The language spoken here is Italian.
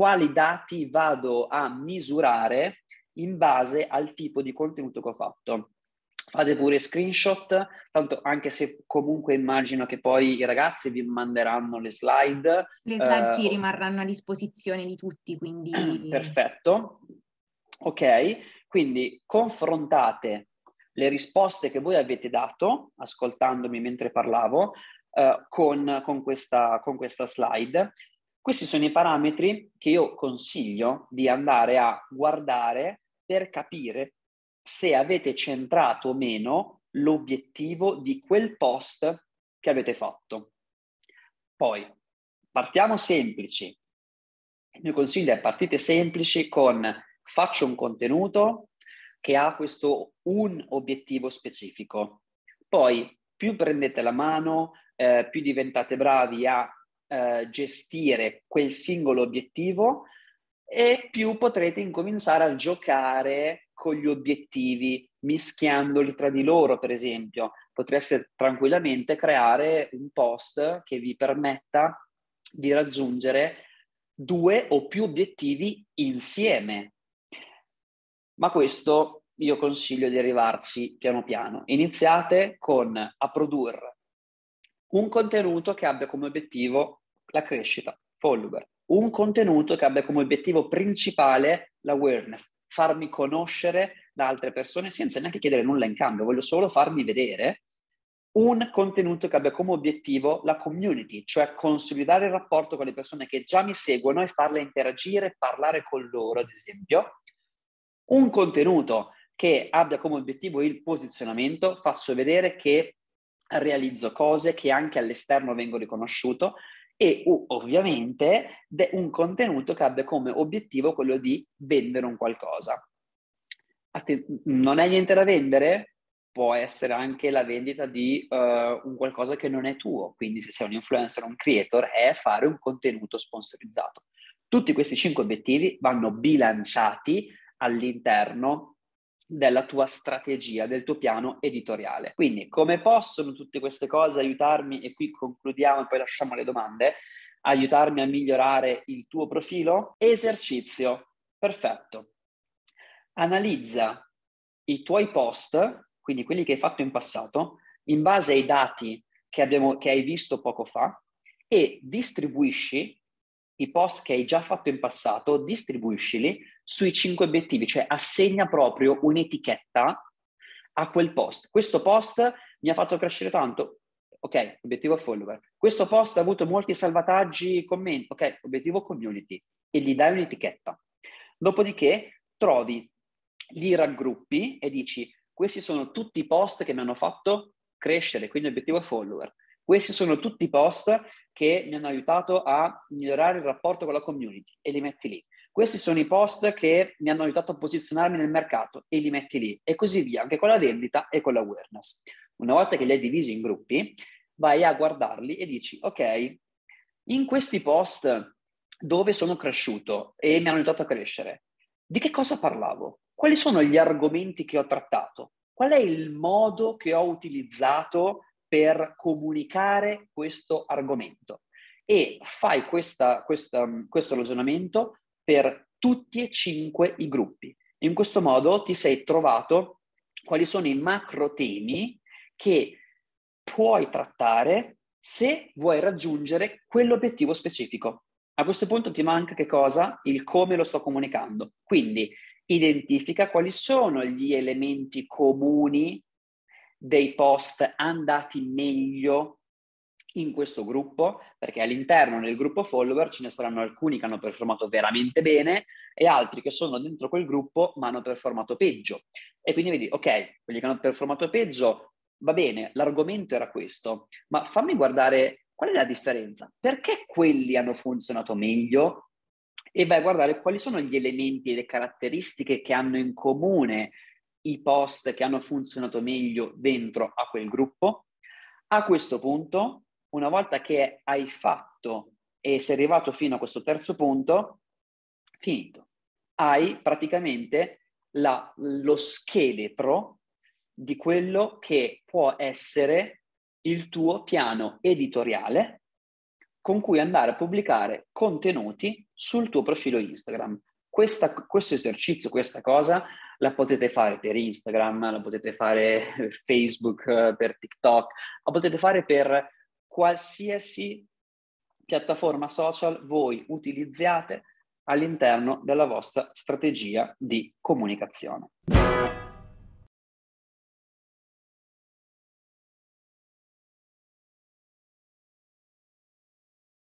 quali dati vado a misurare in base al tipo di contenuto che ho fatto. Fate pure screenshot, tanto anche se comunque immagino che poi i ragazzi vi manderanno le slide. Le slide eh, sì, rimarranno a disposizione di tutti, quindi... Perfetto. Ok, quindi confrontate le risposte che voi avete dato, ascoltandomi mentre parlavo, eh, con, con, questa, con questa slide. Questi sono i parametri che io consiglio di andare a guardare per capire se avete centrato o meno l'obiettivo di quel post che avete fatto. Poi, partiamo semplici. Il mio consiglio è partite semplici con faccio un contenuto che ha questo un obiettivo specifico. Poi, più prendete la mano, eh, più diventate bravi a eh, gestire quel singolo obiettivo e più potrete incominciare a giocare con gli obiettivi, mischiandoli tra di loro, per esempio. Potreste tranquillamente creare un post che vi permetta di raggiungere due o più obiettivi insieme. Ma questo io consiglio di arrivarci piano piano. Iniziate con a produrre un contenuto che abbia come obiettivo la crescita, follower, un contenuto che abbia come obiettivo principale l'awareness, farmi conoscere da altre persone senza neanche chiedere nulla in cambio, voglio solo farmi vedere un contenuto che abbia come obiettivo la community, cioè consolidare il rapporto con le persone che già mi seguono e farle interagire, parlare con loro, ad esempio. Un contenuto che abbia come obiettivo il posizionamento, faccio vedere che realizzo cose che anche all'esterno vengo riconosciuto e ovviamente un contenuto che abbia come obiettivo quello di vendere un qualcosa. non è niente da vendere? Può essere anche la vendita di uh, un qualcosa che non è tuo, quindi se sei un influencer un creator è fare un contenuto sponsorizzato. Tutti questi cinque obiettivi vanno bilanciati all'interno della tua strategia, del tuo piano editoriale. Quindi come possono tutte queste cose aiutarmi, e qui concludiamo e poi lasciamo le domande, aiutarmi a migliorare il tuo profilo? Esercizio, perfetto. Analizza i tuoi post, quindi quelli che hai fatto in passato, in base ai dati che, abbiamo, che hai visto poco fa e distribuisci i post che hai già fatto in passato, distribuiscili sui cinque obiettivi, cioè assegna proprio un'etichetta a quel post. Questo post mi ha fatto crescere tanto, ok, obiettivo follower. Questo post ha avuto molti salvataggi, commenti, ok, obiettivo community, e gli dai un'etichetta. Dopodiché trovi, li raggruppi e dici, questi sono tutti i post che mi hanno fatto crescere, quindi obiettivo follower. Questi sono tutti i post che mi hanno aiutato a migliorare il rapporto con la community e li metti lì. Questi sono i post che mi hanno aiutato a posizionarmi nel mercato e li metti lì e così via, anche con la vendita e con l'awareness. Una volta che li hai divisi in gruppi, vai a guardarli e dici, ok, in questi post dove sono cresciuto e mi hanno aiutato a crescere, di che cosa parlavo? Quali sono gli argomenti che ho trattato? Qual è il modo che ho utilizzato per comunicare questo argomento e fai questa, questa, questo ragionamento per tutti e cinque i gruppi. In questo modo ti sei trovato quali sono i macro temi che puoi trattare se vuoi raggiungere quell'obiettivo specifico. A questo punto ti manca che cosa? Il come lo sto comunicando. Quindi identifica quali sono gli elementi comuni dei post andati meglio in questo gruppo, perché all'interno del gruppo follower ce ne saranno alcuni che hanno performato veramente bene e altri che sono dentro quel gruppo ma hanno performato peggio. E quindi vedi, ok, quelli che hanno performato peggio, va bene, l'argomento era questo, ma fammi guardare qual è la differenza. Perché quelli hanno funzionato meglio? E vai a guardare quali sono gli elementi e le caratteristiche che hanno in comune i post che hanno funzionato meglio dentro a quel gruppo. A questo punto, una volta che hai fatto e sei arrivato fino a questo terzo punto, finito. Hai praticamente la, lo scheletro di quello che può essere il tuo piano editoriale con cui andare a pubblicare contenuti sul tuo profilo Instagram. Questa, questo esercizio, questa cosa, la potete fare per Instagram, la potete fare per Facebook, per TikTok, la potete fare per qualsiasi piattaforma social voi utilizziate all'interno della vostra strategia di comunicazione.